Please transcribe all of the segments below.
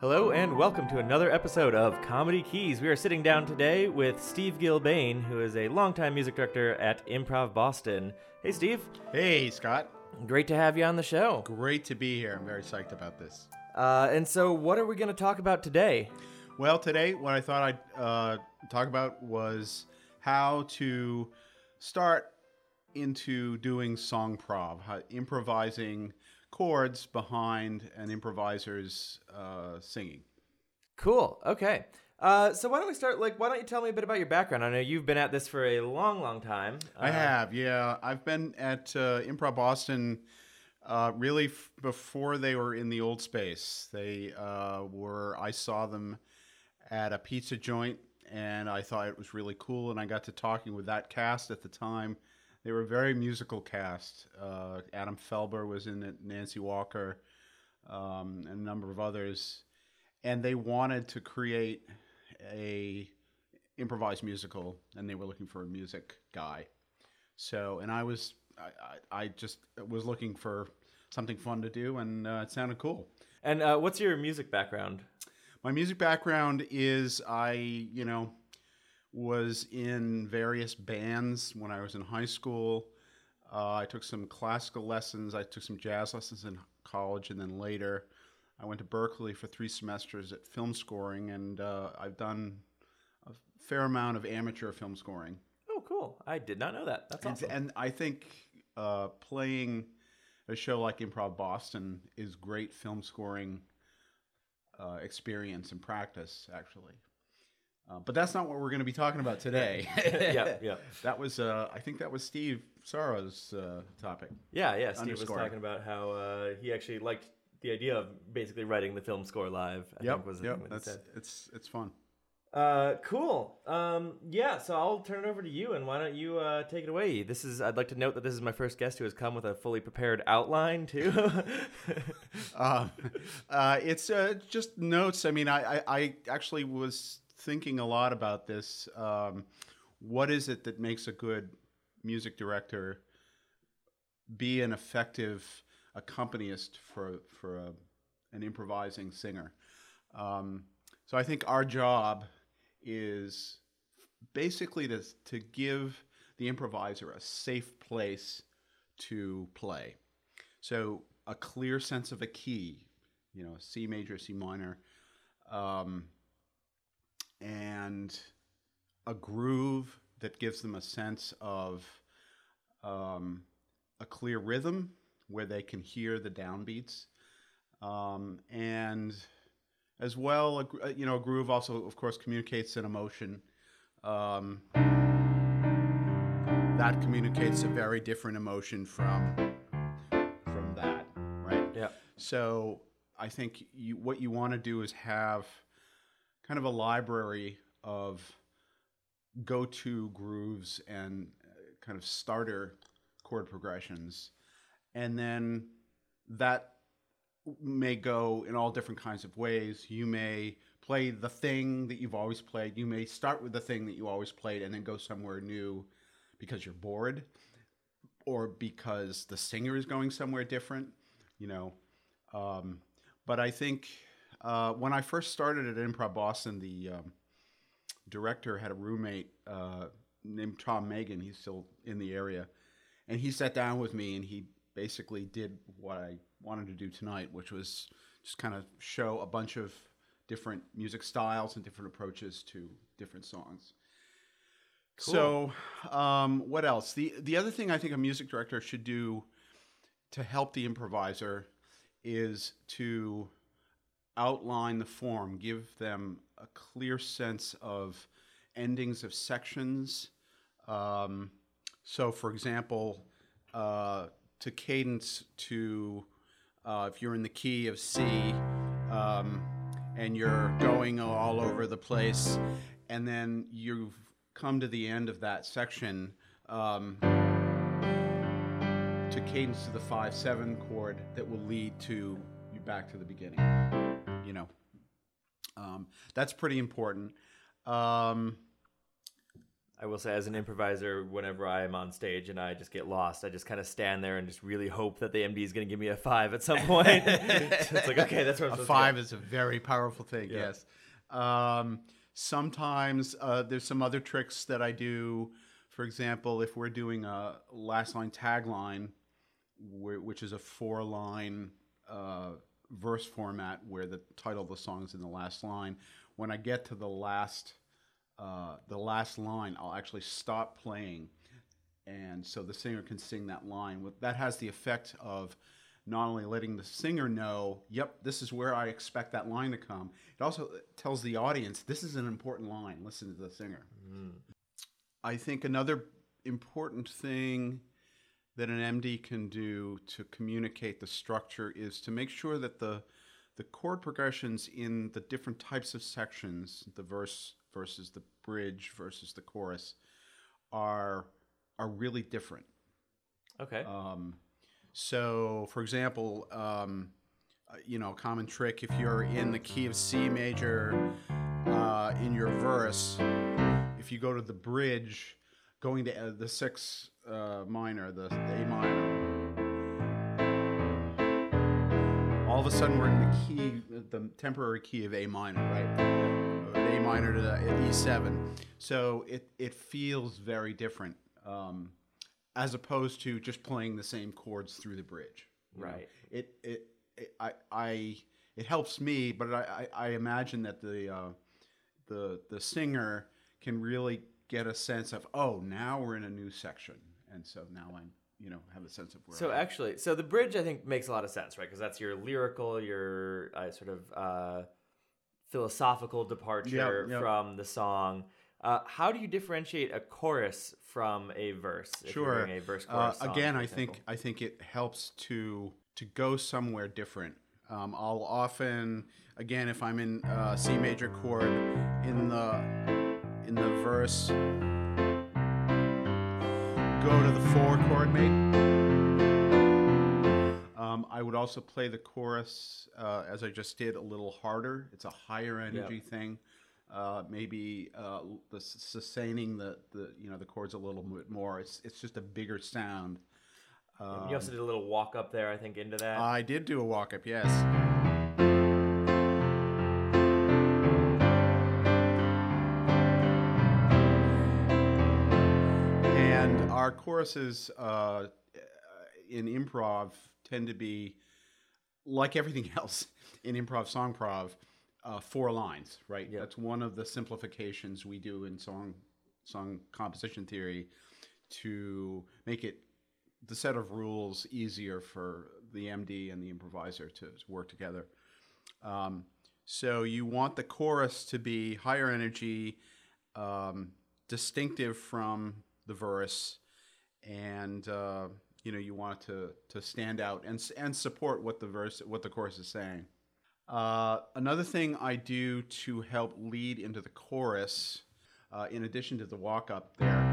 Hello and welcome to another episode of Comedy Keys. We are sitting down today with Steve Gilbane, who is a longtime music director at Improv Boston. Hey, Steve. Hey, Scott. Great to have you on the show. Great to be here. I'm very psyched about this. Uh, and so, what are we going to talk about today? Well, today, what I thought I'd uh, talk about was how to start into doing song prov, how, improvising chords behind an improviser's uh, singing. Cool. Okay. Uh, so why don't we start? Like, why don't you tell me a bit about your background? I know you've been at this for a long, long time. I Uh, have, yeah. I've been at uh, Improv Boston uh, really f- before they were in the old space. They uh, were, I saw them at a pizza joint and I thought it was really cool. And I got to talking with that cast at the time. They were a very musical cast. Uh, Adam Felber was in it, Nancy Walker, um, and a number of others. And they wanted to create a improvised musical, and they were looking for a music guy. So, and I was, I, I, just was looking for something fun to do, and uh, it sounded cool. And uh, what's your music background? My music background is I, you know, was in various bands when I was in high school. Uh, I took some classical lessons. I took some jazz lessons in college, and then later, I went to Berklee for three semesters at film scoring, and uh, I've done a fair amount of amateur film scoring. Oh, cool. I did not know that. That's And, awesome. and I think uh, playing a show like Improv Boston is great film scoring uh, experience and practice, actually. Uh, but that's not what we're going to be talking about today. yeah, yeah, That was, uh, I think that was Steve Sorrow's uh, topic. yeah, yeah. Steve was talking about how uh, he actually liked the idea of basically writing the film score live. I Yep, think was the yep. thing that he That's it's it's fun. Uh, cool. Um, yeah. So I'll turn it over to you, and why don't you uh, take it away? This is. I'd like to note that this is my first guest who has come with a fully prepared outline too. Um, uh, it's uh, just notes. I mean, I, I, I actually was thinking a lot about this. Um, what is it that makes a good music director be an effective accompanist for for a, an improvising singer? Um, so I think our job is basically to to give the improviser a safe place to play. So a clear sense of a key, you know, C major, C minor, um, and a groove that gives them a sense of um, a clear rhythm where they can hear the downbeats, um, and as well, a, uh, you know, a groove also, of course, communicates an emotion. Um, that communicates a very different emotion from from that, right? yeah. So I think you, what you want to do is have kind of a library of go-to grooves and uh, kind of starter chord progressions, and then that may go in all different kinds of ways. You may play the thing that you've always played. You may start with the thing that you always played and then go somewhere new because you're bored or because the singer is going somewhere different, you know. Um, but I think uh, when I first started at Improv Boston, the um, director had a roommate uh, named Tom Megan. He's still in the area. And he sat down with me and he basically did what I wanted to do tonight, which was just kind of show a bunch of different music styles and different approaches to different songs. So, um, what else? The the other thing I think a music director should do to help the improviser is to outline the form, give them a clear sense of endings of sections. Um, so, for example, uh, to cadence to uh, if you're in the key of C um, and you're going all over the place, and then you've come to the end of that section um, to cadence to the five seven chord that will lead to you back to the beginning. You know, um, that's pretty important. Um, I will say, as an improviser, whenever I am on stage and I just get lost, I just kind of stand there and just really hope that the MD is going to give me a five at some point. it's like, okay, that's what I'm a five is a very powerful thing. Yeah. Yes. Um, sometimes uh, there's some other tricks that I do. For example, if we're doing a last line tagline, which is a four line uh, verse format where the title of the song is in the last line, when I get to the last uh, the last line, I'll actually stop playing, and so the singer can sing that line. That has the effect of not only letting the singer know, "Yep, this is where I expect that line to come." It also tells the audience, "This is an important line. Listen to the singer." I think another important thing that an MD can do to communicate the structure is to make sure that the the chord progressions in the different types of sections, the verse versus the bridge versus the chorus, are are really different. Okay. Um, so, for example, um, you know, a common trick if you're in the key of C major uh, in your verse, if you go to the bridge, going to uh, the six uh, minor, the, the A minor, all of a sudden we're in the key, the temporary key of A minor, right? Uh, A minor to E7. So it, it feels very different. Um, as opposed to just playing the same chords through the bridge. you know. Right. It, it it I I it helps me, but I I, I imagine that the uh, the the singer can really get a sense of oh now we're in a new section, and so now I'm you know have a sense of where. So I am. actually, so the bridge I think makes a lot of sense, right? Because that's your lyrical, your uh, sort of uh, philosophical departure Yep, yep. from the song. Uh, how do you differentiate a chorus from a verse? Sure a verse Uh, chorus song, again, I think? I think it helps to to go somewhere different. Um, I'll often, again, if I'm in uh, C major chord in the in the verse, go to the four chord maybe. Um, I would also play the chorus uh, as I just did a little harder. It's a higher energy thing. Uh, maybe uh, the sustaining the, the you know the chords a little bit more. It's it's just a bigger sound. Um, you also did a little walk up there, I think, into that. I did do a walk up, yes. Our choruses uh, in improv tend to be like everything else in improv song prov, uh, four lines, right? Yep. That's one of the simplifications we do in song song composition theory to make it the set of rules easier for the MD and the improviser to, to work together. Um, so you want the chorus to be higher energy, um, distinctive from the verse, and uh, you know you want to to stand out and and support what the verse what the chorus is saying. Uh, another thing I do to help lead into the chorus, uh, in addition to the walk up there,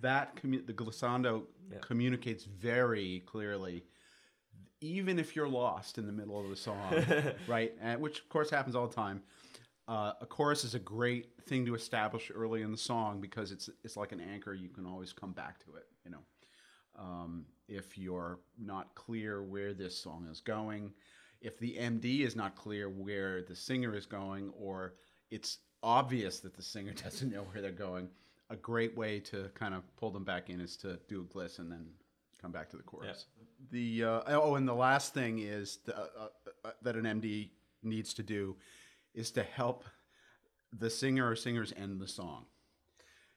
that commu- the glissando Yeah. communicates very clearly even if you're lost in the middle of the song right and which of course happens all the time uh, a chorus is a great thing to establish early in the song because it's it's like an anchor. You can always come back to it you know. Um, if you're not clear where this song is going if the md is not clear where the singer is going or it's obvious that the singer doesn't know where they're going a great way to kind of pull them back in is to do a gliss and then come back to the chorus. The uh, oh, and the last thing is the, uh, uh, that an MD needs to do is to help the singer or singers end the song.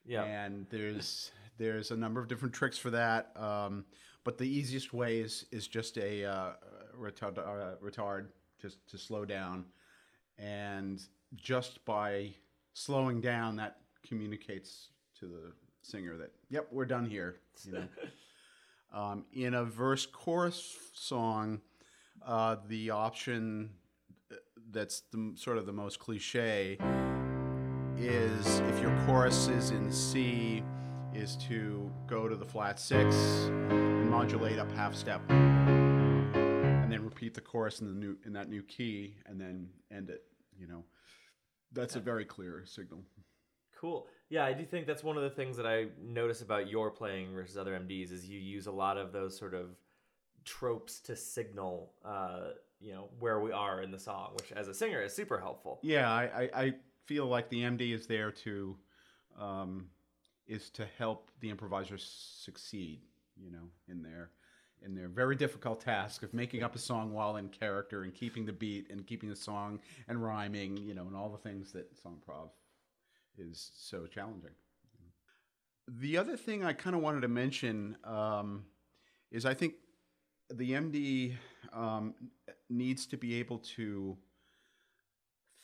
yeah. And there's there's a number of different tricks for that. Um, but the easiest way is is just a uh, retard, uh, retard just to slow down, and just by slowing down, that communicates to the singer that yep, we're done here. You know. um, in a verse chorus song, uh, the option that's the, sort of the most cliche is if your chorus is in C, is to go to the flat six and modulate up half step, and then repeat the chorus in the new in that new key, and then end it. You know, that's a very clear signal. Cool. Yeah, I do think that's one of the things that I notice about your playing versus other MDs is you use a lot of those sort of tropes to signal, uh, you know, where we are in the song, which as a singer is super helpful. Yeah, I, I, I feel like the MD is there to um, is to help the improvisers succeed. You know, in their in their very difficult task of making up a song while in character and keeping the beat and keeping the song and rhyming. You know, and all the things that song prov is so challenging. The other thing I kind of wanted to mention um, is I think the MD um, needs to be able to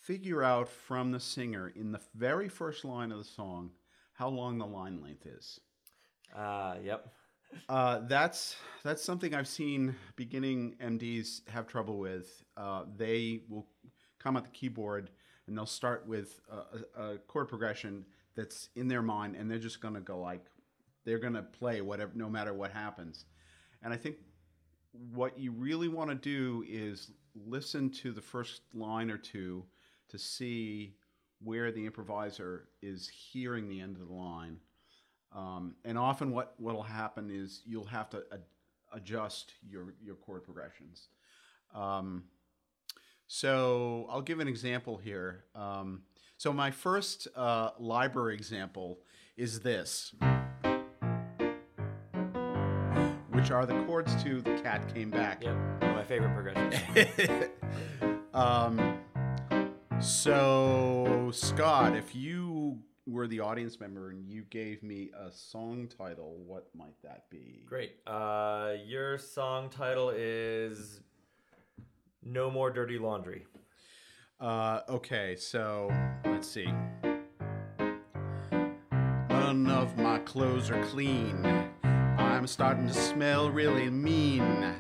figure out from the singer in the very first line of the song how long the line length is. Uh, yep. Uh, that's that's something I've seen beginning MDs have trouble with. Uh, they will come at the keyboard and they'll start with a, a, chord progression that's in their mind, and they're just going to go like they're going to play whatever, no matter what happens. And I think what you really want to do is listen to the first line or two to see where the improviser is hearing the end of the line. Um, and often, what will happen is you'll have to ad- adjust your your chord progressions. Um, so I'll give an example here. Um, so my first uh, library example is this, which are the chords to "The Cat Came Back." Yep. One of my favorite progressions. um, so Scott, if you were the audience member and you gave me a song title, what might that be? Great. Uh, your song title is "No More Dirty Laundry." Uh, okay, so let's see. None of my clothes are clean. I'm starting to smell really mean. Uh,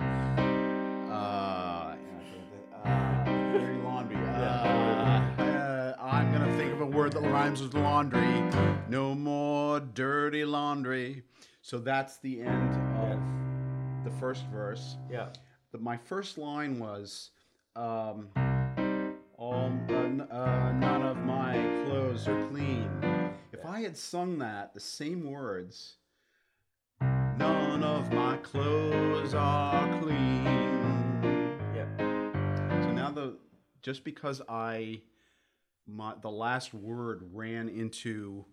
uh, dirty laundry. Uh, uh, I'm gonna think of a word that rhymes with laundry. No more dirty laundry. So that's the end of the first verse. Yeah. But my first line was, um, all, uh, none of my clothes are clean. If I had sung that, the same words, none of my clothes are clean. Yep. So now the just because I my the last word ran into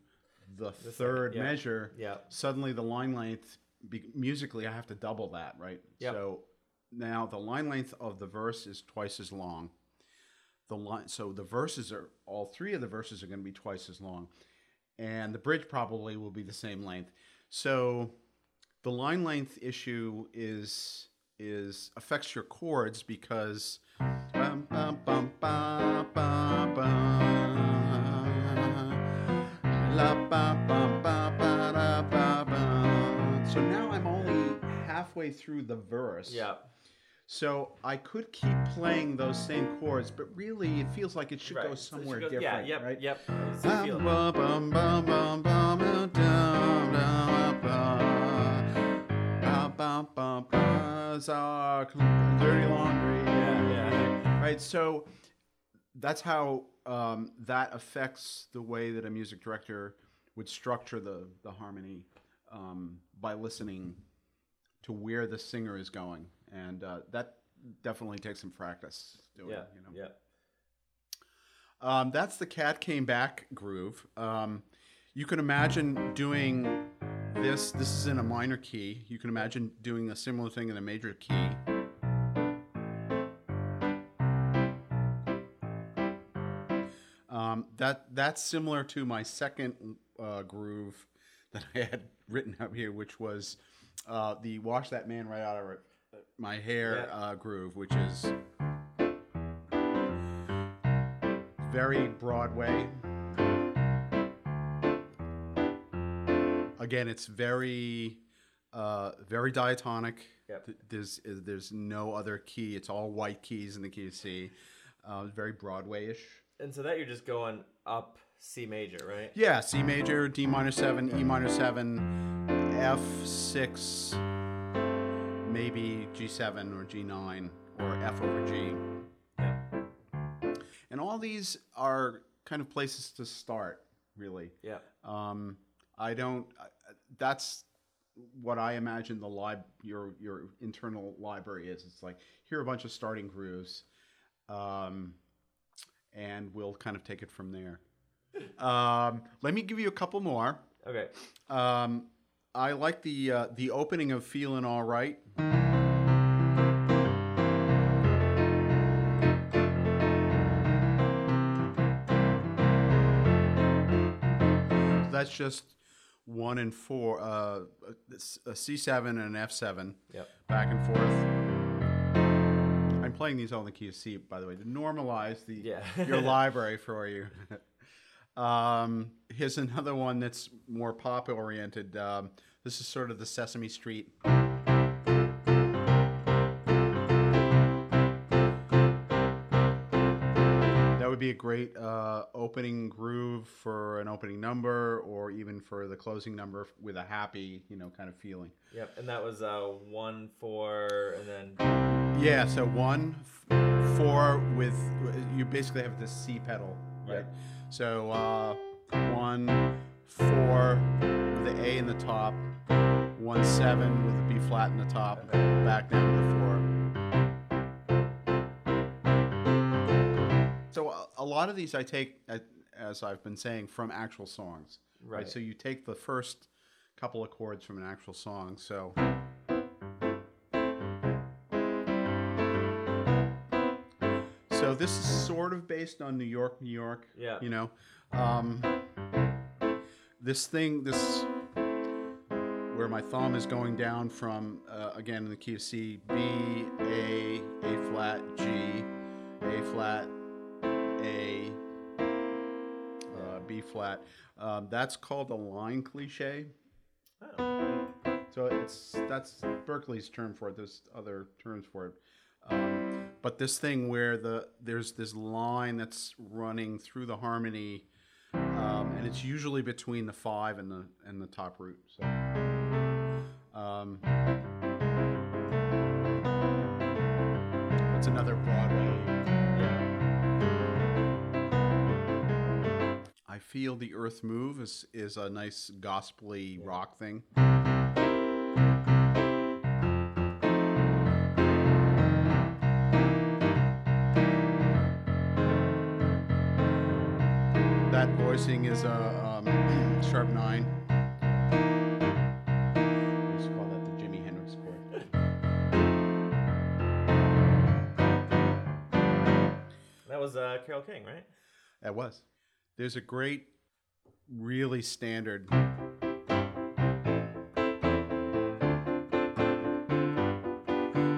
the, second, third yeah. measure, Yeah. suddenly the line length be, musically I have to double that, right? Yep. So now the line length of the verse is twice as long. The line so the verses are all three of the verses are going to be twice as long. And the bridge probably will be the same length. So the line length issue is is affects your chords because bum, bum, bum, ba, ba, ba, la, ba, ba, ba, ba, da, ba, ba. So now I'm only halfway through the verse. Yeah. So I could keep playing those same chords, but really it feels like it should Right. go So should somewhere go- different, Yeah. Yep. right? Yep. Bum, bum, bum, bum, za, dirty laundry. Yeah. Yeah. Right. So that's how um, that affects the way that a music director would structure the the harmony um, by listening to where the singer is going, and uh, that definitely takes some practice. Doing, Yeah. You know. Yeah. Um, that's the cat came back groove. Um, you can imagine doing this. This is in a minor key. You can imagine doing a similar thing in a major key. Um, that that's similar to my second uh, groove that I had written up here, which was uh, the "Wash That Man Right Out of My Hair" Yeah. uh, groove, which is very Broadway. Again, it's very, uh, very diatonic. Yep. Th- There's there's no other key. It's all white keys in the key of C. Uh, very Broadway-ish. And so that you're just going up C major, right? Yeah, C major, D minor seven, E minor seven, F six, maybe G seven or G nine or F over G. Yeah. And all these are kind of places to start, really. Yeah. Um, I don't. That's what I imagine the lib your your internal library is. It's like here are a bunch of starting grooves, um, and we'll kind of take it from there. Um, let me give you a couple more. Okay. Um, I like the uh, the opening of "Feeling All Right." That's just one and four, uh, a C seven and an F seven, Yep. back and forth. I'm playing these all in the key of C, by the way, to normalize the Yeah. your library for you. um, here's another one that's more pop oriented. Um, this is sort of the Sesame Street. Be a great uh, opening groove for an opening number, or even for the closing number with a happy, you know, kind of feeling. Yep. And that was uh one four and then Yeah, so one, f- four with you basically have this C pedal, right? Yeah. So uh, one, four with the A in the top, one seven with a B flat in the top, Okay. back down to the four. Lot of these I take, as I've been saying, from actual songs, right? Right. So you take the first couple of chords from an actual song. So. So this is sort of based on New York, New York. Yeah. You know, um, this thing, this where my thumb is going down from uh, again in the key of C, B, A, A flat, G, A flat, A, uh, B flat. Um, that's called a line cliche. oh. So it's that's Berklee's term for it. There's other terms for it. Um, but this thing where the there's this line that's running through the harmony, um, and it's usually between the five and the and the top root. So. Um, that's another Broadway. Feel the earth move is is a nice gospely rock thing. That voicing is a um, sharp nine. Let's call that the Jimi Hendrix chord. That was uh Carole King, right? That was. There's a great, really standard.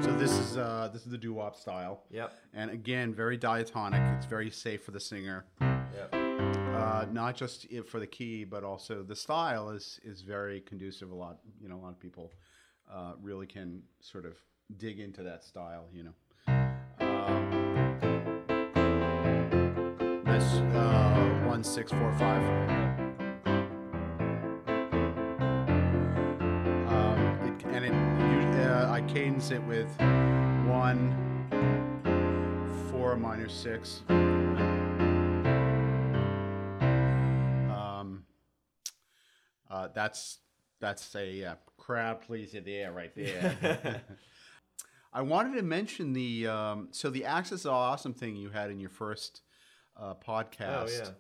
So this is uh, this is the doo wop style, Yep. and again, very diatonic. It's very safe for the singer, Yep. uh, not just for the key, but also the style is is very conducive. A lot, you know, a lot of people uh, really can sort of dig into that style. You know. Um, that's uh, one six four five. Um, it, and it uh, I cadence it with one four minor six. Um, uh, that's that's a uh, crowd pleaser there, right there. I wanted to mention the um, so the Axis of Awesome thing you had in your first uh, podcast. Oh yeah.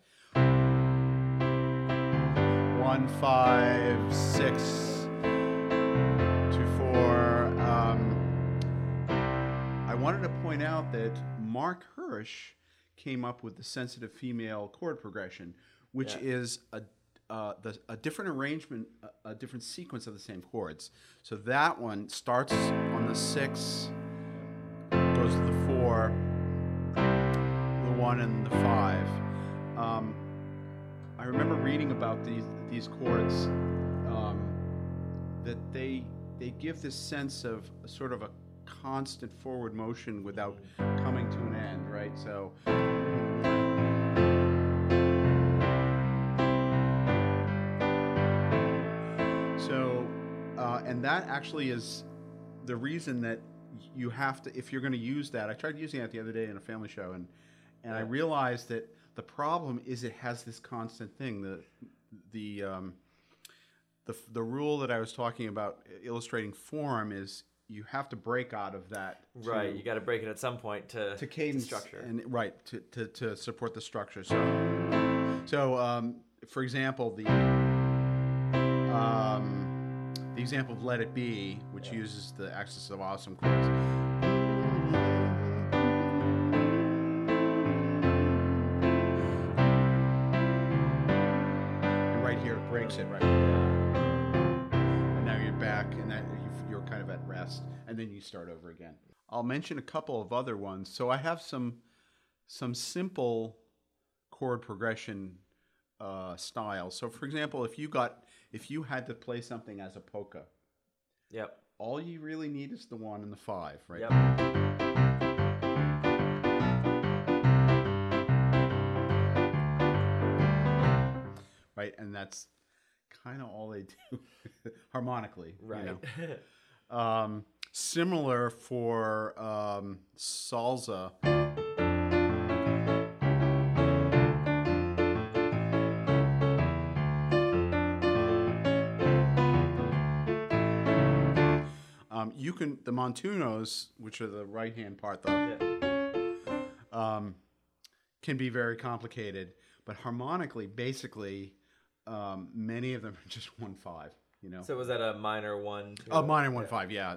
One five six two four. Um, I wanted to point out that Mark Hirsch came up with the sensitive female chord progression, which Yeah. is a uh, the, a different arrangement, a, a different sequence of the same chords. So that one starts on the six, goes to the four, the one, and the five. Um, I remember reading about these these chords um, that they they give this sense of sort of a constant forward motion without coming to an end, right? So. So, uh, and that actually is the reason that you have to, if you're going to use that. I tried using that the other day in a family show, and and I realized that The problem is it has this constant thing. The the um, the the rule that I was talking about illustrating form is you have to break out of that. to- Right, you got to break it at some point to to cadence structure. and right to, to, to support the structure. So, so um, for example, the um, the example of "Let It Be," which uses the Axis of Awesome chords. Right here, it breaks right. And now you're back, and that you- you're kind of at rest, and then you start over again. I'll mention a couple of other ones. So I have some some simple chord progression uh, styles. So for example, if you got if you had to play something as a polka, Yep. all you really need is the one and the five, right? Yep. Right, and that's kind of all they do harmonically, you Right. know. Um, similar for um, salsa. Um, you can the montunos, which are the right hand part, though, yeah. um, can be very complicated. But harmonically, basically, um, many of them are just one five. You know, So was that a minor one? Two? Oh, minor one five, yeah.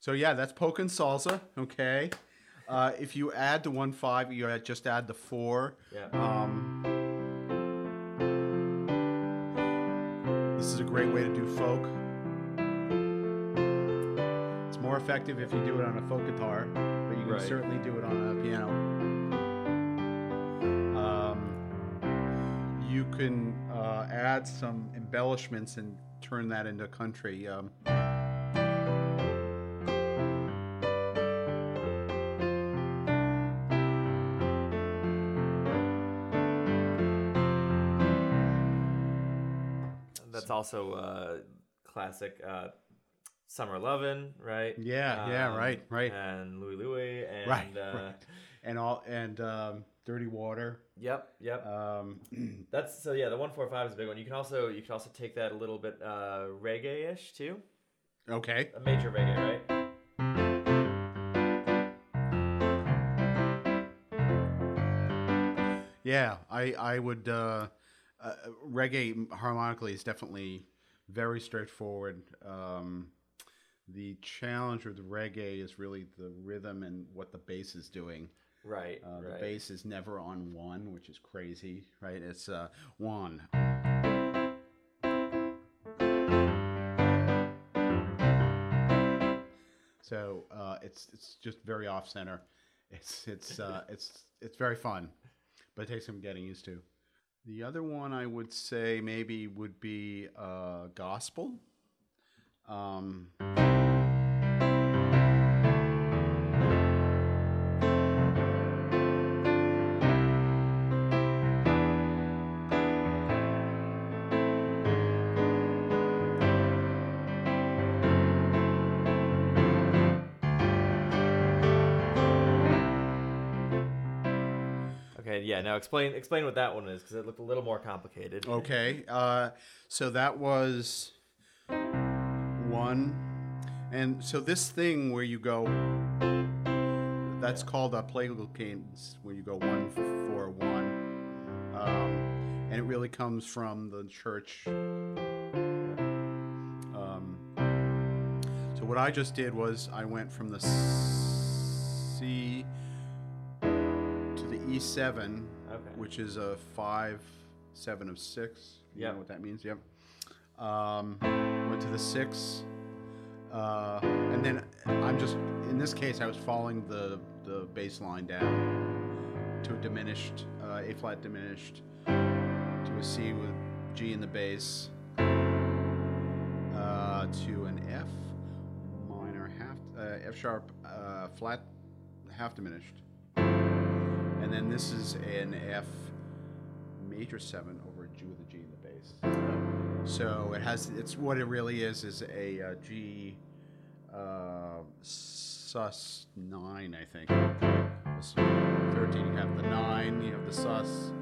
So yeah, that's polka and salsa. Okay. Uh, if you add the one five, you just add the four. Yeah. Um, this is a great way to do folk. Effective if you do it on a folk guitar, but you can Right. certainly do it on a piano. Um, you can uh, add some embellishments and turn that into country. Um, That's also uh, classic uh, Summer Lovin', right? Yeah, yeah, right, right. And Louie Louie and right, uh, right. And all and um, dirty water. Yep, yep. Um, That's so yeah. The one four five is a big one. You can also you can also take that a little bit uh, reggae ish too. okay. A major reggae, right? Yeah, I I would uh, uh, reggae harmonically is definitely very straightforward. Um, the challenge with reggae is really the rhythm and what the bass is doing. Right. Uh, the bass is never on one, which is crazy, right? It's uh, one. So uh, it's it's just very off center. It's it's uh, it's it's very fun, but it takes some getting used to. The other one I would say maybe would be uh, gospel. Um, explain explain what that one is because it looked a little more complicated. Okay, uh, so that was one, and so this thing where you go, that's called a plagal cadence, where you go one four one, um, and it really comes from the church. Um, so what I just did was I went from the C. E7 which is a five, seven of six. You Yep. know what that means? Yep. Um, went to the six, uh, and then I'm just in this case I was following the the bass line down to a diminished uh, A flat diminished to a C with G in the bass uh, to an F minor half uh, F sharp uh, flat half diminished. And then this is an F major seven over a G with a G in the bass. So it has it's what it really is is a uh, G uh, sus nine I think. This Thirteen. You have the nine. You have the sus.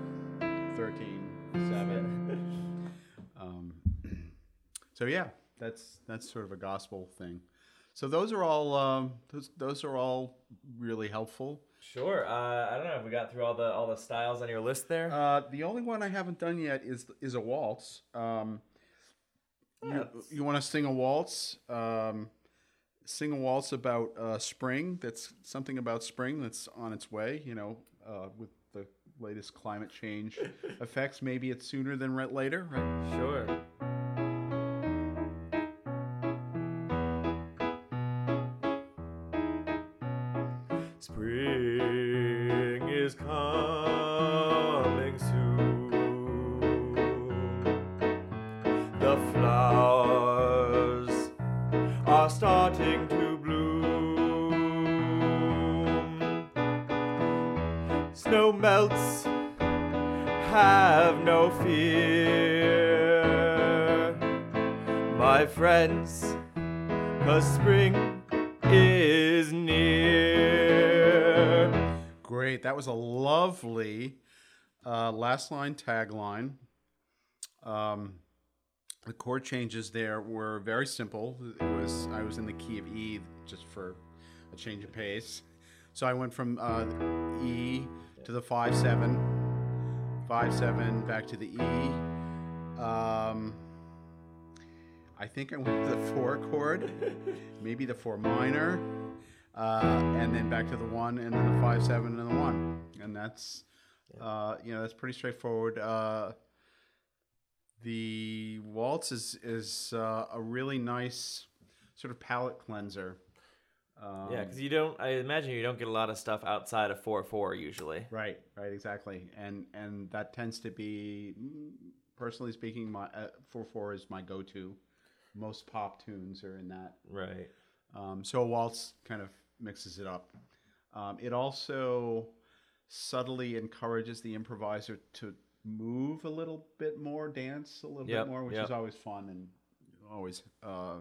Thirteen. Seven. um, so yeah, that's that's sort of a gospel thing. So those are all um, those those are all really helpful. Sure. Uh, I don't know if we got through all the all the styles on your list there. Uh, the only one I haven't done yet is is a waltz. Um, you, you want to sing a waltz? Um, sing a waltz about uh, spring. That's something about spring that's on its way. You know, uh, with the latest climate change effects, maybe it's sooner than later. Right? Sure. Have no fear, my friends, cause spring is near. Great. That was a lovely uh, last line tagline. Um, the chord changes there were very simple. It was I was in the key of E just for a change of pace. So I went from uh, E to the five seven, five seven back to the E. Um, I think I went to the four chord, maybe the four minor, uh, and then back to the one, and then the five seven and the one, and that's uh, you know that's pretty straightforward. Uh, the waltz is is uh, a really nice sort of palate cleanser. Um, Yeah, because you don't. I imagine you don't get a lot of stuff outside of four four usually. Right, right, exactly, and and that tends to be, personally speaking, my uh, four four is my go to. Most pop tunes are in that. Right. Um, so waltz kind of mixes it up. Um, it also subtly encourages the improviser to move a little bit more, dance a little Yep, bit more, which yep. is always fun and always uh,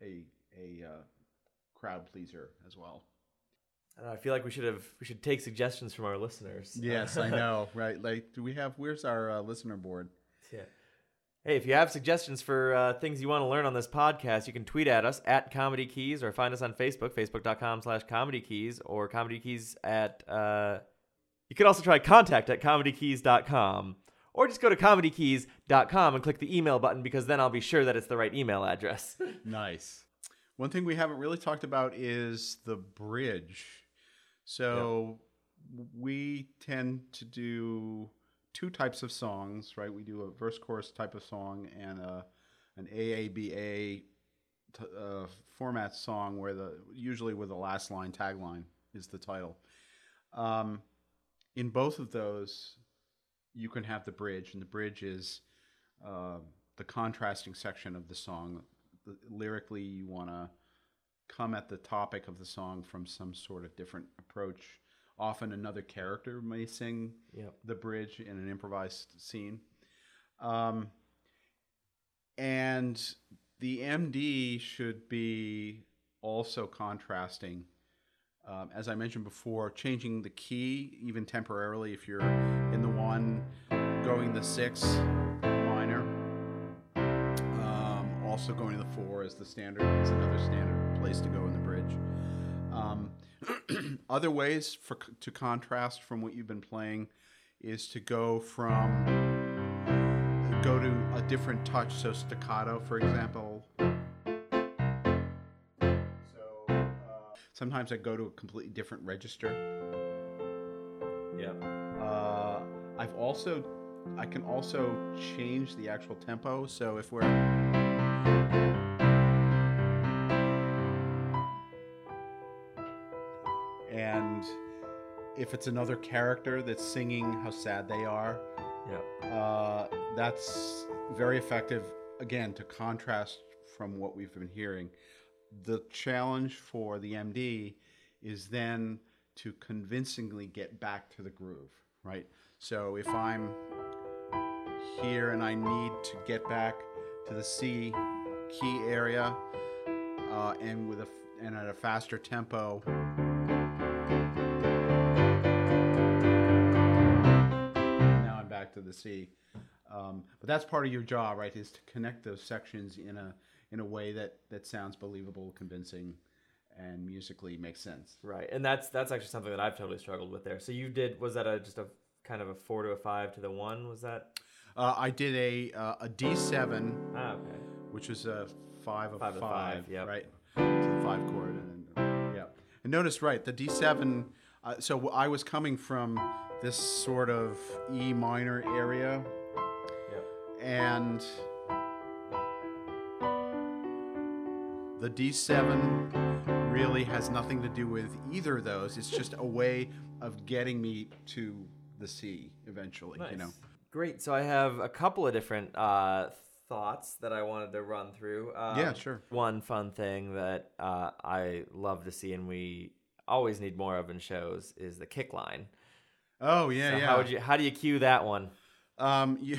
a a uh, crowd pleaser as well. I, don't know, I feel like we should have we should take suggestions from our listeners. Yes, I know, right? Like, do we have? Where's our uh, listener board? Yeah. Hey, if you have suggestions for uh, things you want to learn on this podcast, you can tweet at us at Comedy Keys or find us on Facebook, facebook.com slash Comedy Keys or Comedy Keys at, uh, you can also try contact at comedykeys.com or just go to comedykeys.com and click the email button because then I'll be sure that it's the right email address. Nice. One thing we haven't really talked about is the bridge. So we tend to do two types of songs, right? We do a verse chorus type of song and a an AABA t- uh, format song where the usually with the last line tagline is the title. Um, in both of those, you can have the bridge, and the bridge is uh, the contrasting section of the song. The, lyrically, you want to come at the topic of the song from some sort of different approach. Often, another character may sing Yep. the bridge in an improvised scene. Um, and the MD should be also contrasting. Um, as I mentioned before, changing the key even temporarily if you're in the one, going the six also going to the four is the standard. It's another standard place to go in the bridge. Um, other ways for to contrast from what you've been playing is to go from go to a different touch. So staccato, for example. So uh, sometimes I go to a completely different register. Yeah. Uh, I've also I can also change the actual tempo. So if we're and if it's another character that's singing how sad they are, Yep. uh, that's very effective. Again, to contrast from what we've been hearing, the challenge for the MD is then to convincingly get back to the groove, right? So if I'm here and I need to get back to the C key area, uh, and with a and at a faster tempo. Now I'm back to the C. Um, but that's part of your job, right? Is to connect those sections in a in a way that that sounds believable, convincing, and musically makes sense. Right, and that's that's actually something that I've totally struggled with there. So you did was that a just a kind of a four to a five to the one? Was that? Uh, I did a uh, a D seven, Ah, okay. Which was a five of Five five, five, yep. right? To the five chord, and then yeah. And notice, right, the D seven. Uh, so I was coming from this sort of E minor area, Yep. and the D7 really has nothing to do with either of those. It's just a way of getting me to the C eventually, you know. Great. So I have a couple of different uh, thoughts that I wanted to run through. Um, Yeah, sure. One fun thing that uh, I love to see and we always need more of in shows is the kick line. Oh, yeah, So yeah. How would you? How do you cue that one? Um, you,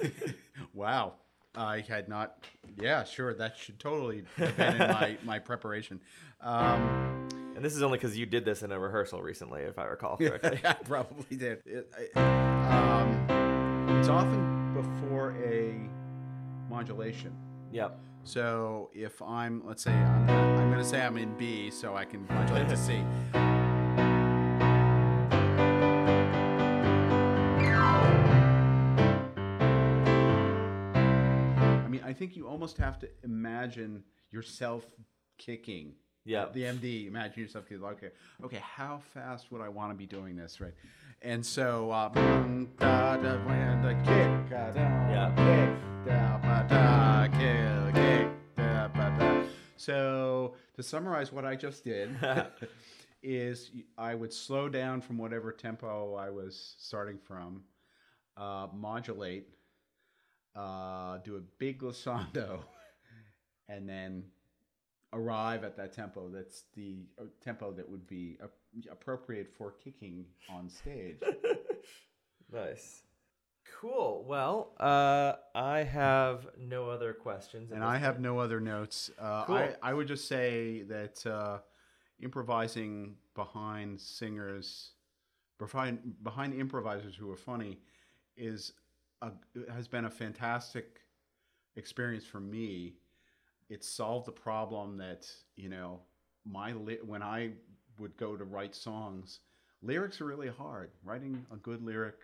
wow. I had not. Yeah, sure. That should totally have been in my, my preparation. Um, And this is only because you did this in a rehearsal recently, if I recall correctly. Yeah, I probably did. It, I- um, it's often before a modulation. yep. So if I'm, let's say, I'm, I'm going to say I'm in B, so I can modulate to C. I mean, I think you almost have to imagine yourself kicking. Yep. The MD, imagine yourself. Okay, okay, how fast would I want to be doing this, right? And so, uh, da, da, when the kick, da, da, Yeah. kick, da, ba, da, kick, kick, da, ba, da. So, to summarize what I just did, is I would slow down from whatever tempo I was starting from, uh, modulate, uh, do a big glissando, and then arrive at that tempo that's the uh, tempo that would be appropriate for kicking on stage. Nice. Cool. Well, uh, I have no other questions. and I have no other notes. Uh, Cool. I, I would just say that uh, improvising behind singers, behind behind improvisers who are funny, is a, has been a fantastic experience for me. It solved the problem that you know my li- when I would go to write songs, lyrics are really hard. Writing a good lyric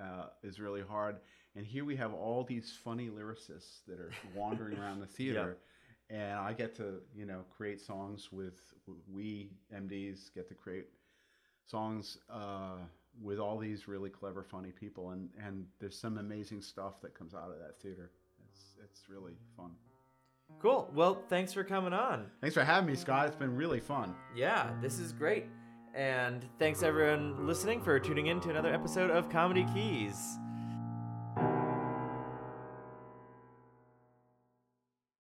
uh, is really hard. And here we have all these funny lyricists that are wandering around the theater, and I get to you know create songs with we MDs get to create songs uh, with all these really clever, funny people, and and there's some amazing stuff that comes out of that theater. It's it's really fun. Cool. Well, thanks for coming on. Thanks for having me, Scott. It's been really fun. Yeah, this is great. And thanks everyone listening for tuning in to another episode of Comedy Keys.